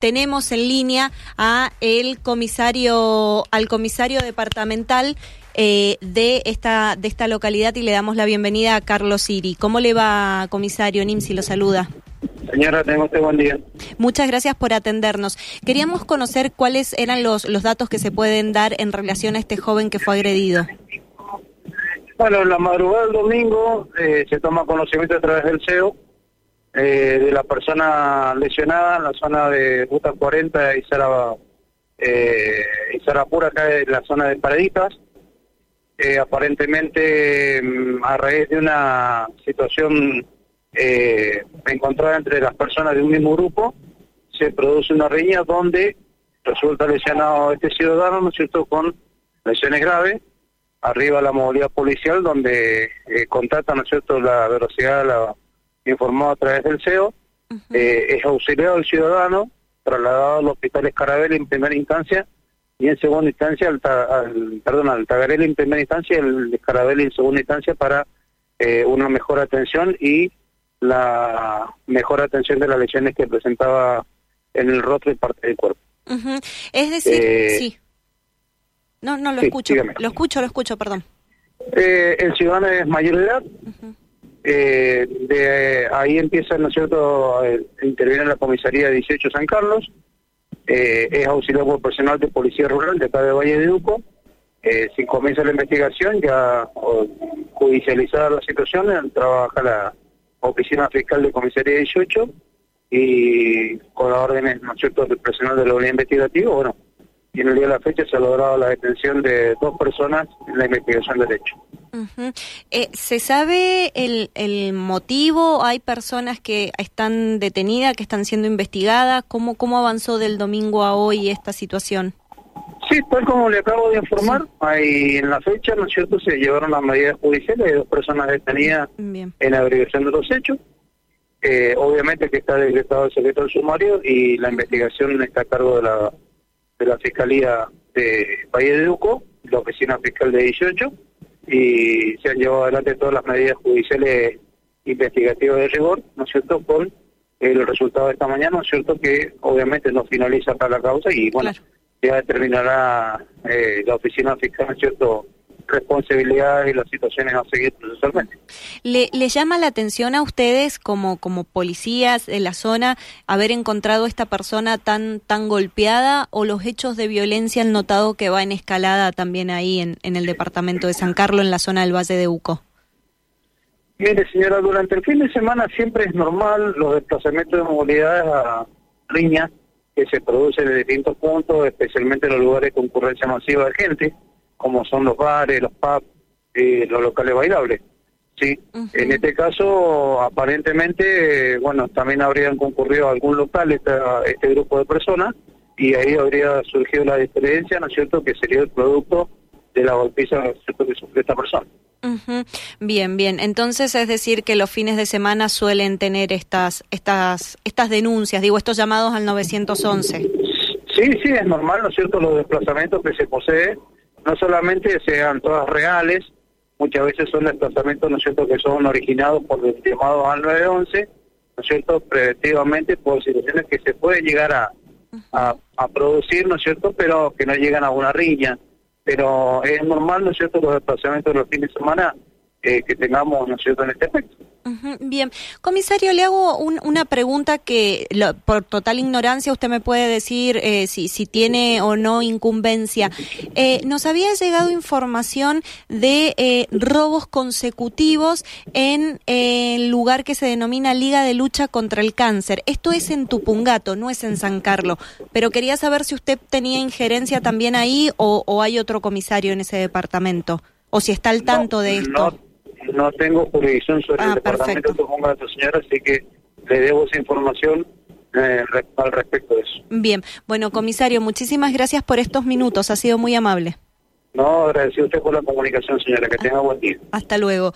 tenemos en línea a el comisario, al comisario departamental eh, de esta de esta localidad y le damos la bienvenida a Carlos Siri. ¿Cómo le va, comisario Nimsi? Lo saluda. Señora, tengo usted buen día. Muchas gracias por atendernos. Queríamos conocer cuáles eran los, los datos que se pueden dar en relación a este joven que fue agredido. Bueno, la madrugada del domingo eh, se toma conocimiento a través del CEO eh, de la persona lesionada en la zona de Ruta 40 y Sara, eh, y Sarapura, acá en la zona de Paraditas. Eh, aparentemente, mm, a raíz de una situación encontrada entre las personas de un mismo grupo, se produce una riña donde resulta lesionado este ciudadano, ¿no es cierto?, con lesiones graves, arriba la movilidad policial, donde eh, contacta, ¿no es cierto?, la velocidad, la informado a través del CEO, eh, es auxiliado el ciudadano, trasladado al hospital Escarabel en primera instancia y en segunda instancia al, al perdón, al Tagarel en primera instancia y el Escarabel en segunda instancia para eh, una mejor atención y la mejor atención de las lesiones que presentaba en el rostro y parte del cuerpo. Es decir, eh, sí. No, no lo escucho. Lo escucho, lo escucho, perdón. Eh, el ciudadano es mayor de edad, eh, de ahí empieza, ¿no es cierto?, interviene la comisaría 18 San Carlos, eh, es auxiliado por personal de policía rural de acá de Valle de Duco. Eh, si comienza la investigación, ya judicializada la situación, trabaja la oficina fiscal de comisaría 18 y con las órdenes, ¿no es cierto?, del personal de la unidad investigativa, bueno, y en el día de la fecha se ha logrado la detención de dos personas en la investigación del hecho. eh, ¿Se sabe el, el motivo? ¿Hay personas que están detenidas, que están siendo investigadas? ¿Cómo, cómo avanzó del domingo a hoy esta situación? Sí, tal como le acabo de informar, ahí en la fecha, ¿no es cierto?, se llevaron las medidas judiciales de dos personas detenidas en averiguación de los hechos. Eh, obviamente que está decretado el secreto del sumario y la investigación está a cargo de la de la Fiscalía de Valle de Duco, la Oficina Fiscal de 18, y se han llevado adelante todas las medidas judiciales investigativas de rigor, ¿no es cierto?, con el resultado de esta mañana, ¿no es cierto?, que obviamente no finaliza para la causa y, bueno, ya determinará eh, la Oficina Fiscal, ¿no es cierto?, responsabilidades y las situaciones a seguir procesalmente. ¿Le, ¿Le llama la atención a ustedes como, como policías de la zona haber encontrado esta persona tan, tan golpeada o los hechos de violencia han notado que va en escalada también ahí en, en el departamento de San Carlos, en la zona del Valle de Uco? Mire, señora, durante el fin de semana siempre es normal los desplazamientos de movilidades a líneas que se producen en distintos puntos, especialmente en los lugares de concurrencia masiva de gente como son los bares, los pubs, eh, los locales bailables. Sí, en este caso, aparentemente, bueno, también habrían concurrido a algún local este grupo de personas y ahí habría surgido la diferencia, ¿no es cierto?, que sería el producto de la golpiza que sufrió esta persona. Bien, bien. Entonces es decir que los fines de semana suelen tener estas estas estas denuncias, digo, estos llamados al 911. Sí, sí, es normal, ¿no es cierto?, los desplazamientos que se poseen no solamente sean todas reales, muchas veces son desplazamientos, ¿no cierto?, que son originados por los llamados al 911, ¿no es cierto?, preventivamente por situaciones que se pueden llegar a, a, producir, ¿no es cierto?, pero que no llegan a una riña. Pero es normal, ¿no es cierto?, los desplazamientos de los fines de semana eh, que tengamos, ¿no cierto?, en este aspecto. Bien, comisario, le hago una pregunta que por total ignorancia usted me puede decir eh, si, si tiene o no incumbencia. Eh, nos había llegado información de eh, robos consecutivos en el lugar que se denomina Liga de Lucha contra el Cáncer. Esto es en Tupungato, no es en San Carlos, pero quería saber si usted tenía injerencia también ahí o, o hay otro comisario en ese departamento, o si está al tanto de esto no tengo jurisdicción sobre el ah, departamento de tu señora, así que le debo esa información eh, al respecto de eso. Bien, bueno, comisario, muchísimas gracias por estos minutos, ha sido muy amable. No, agradecido a usted por la comunicación, señora, que tenga buen día. Hasta luego.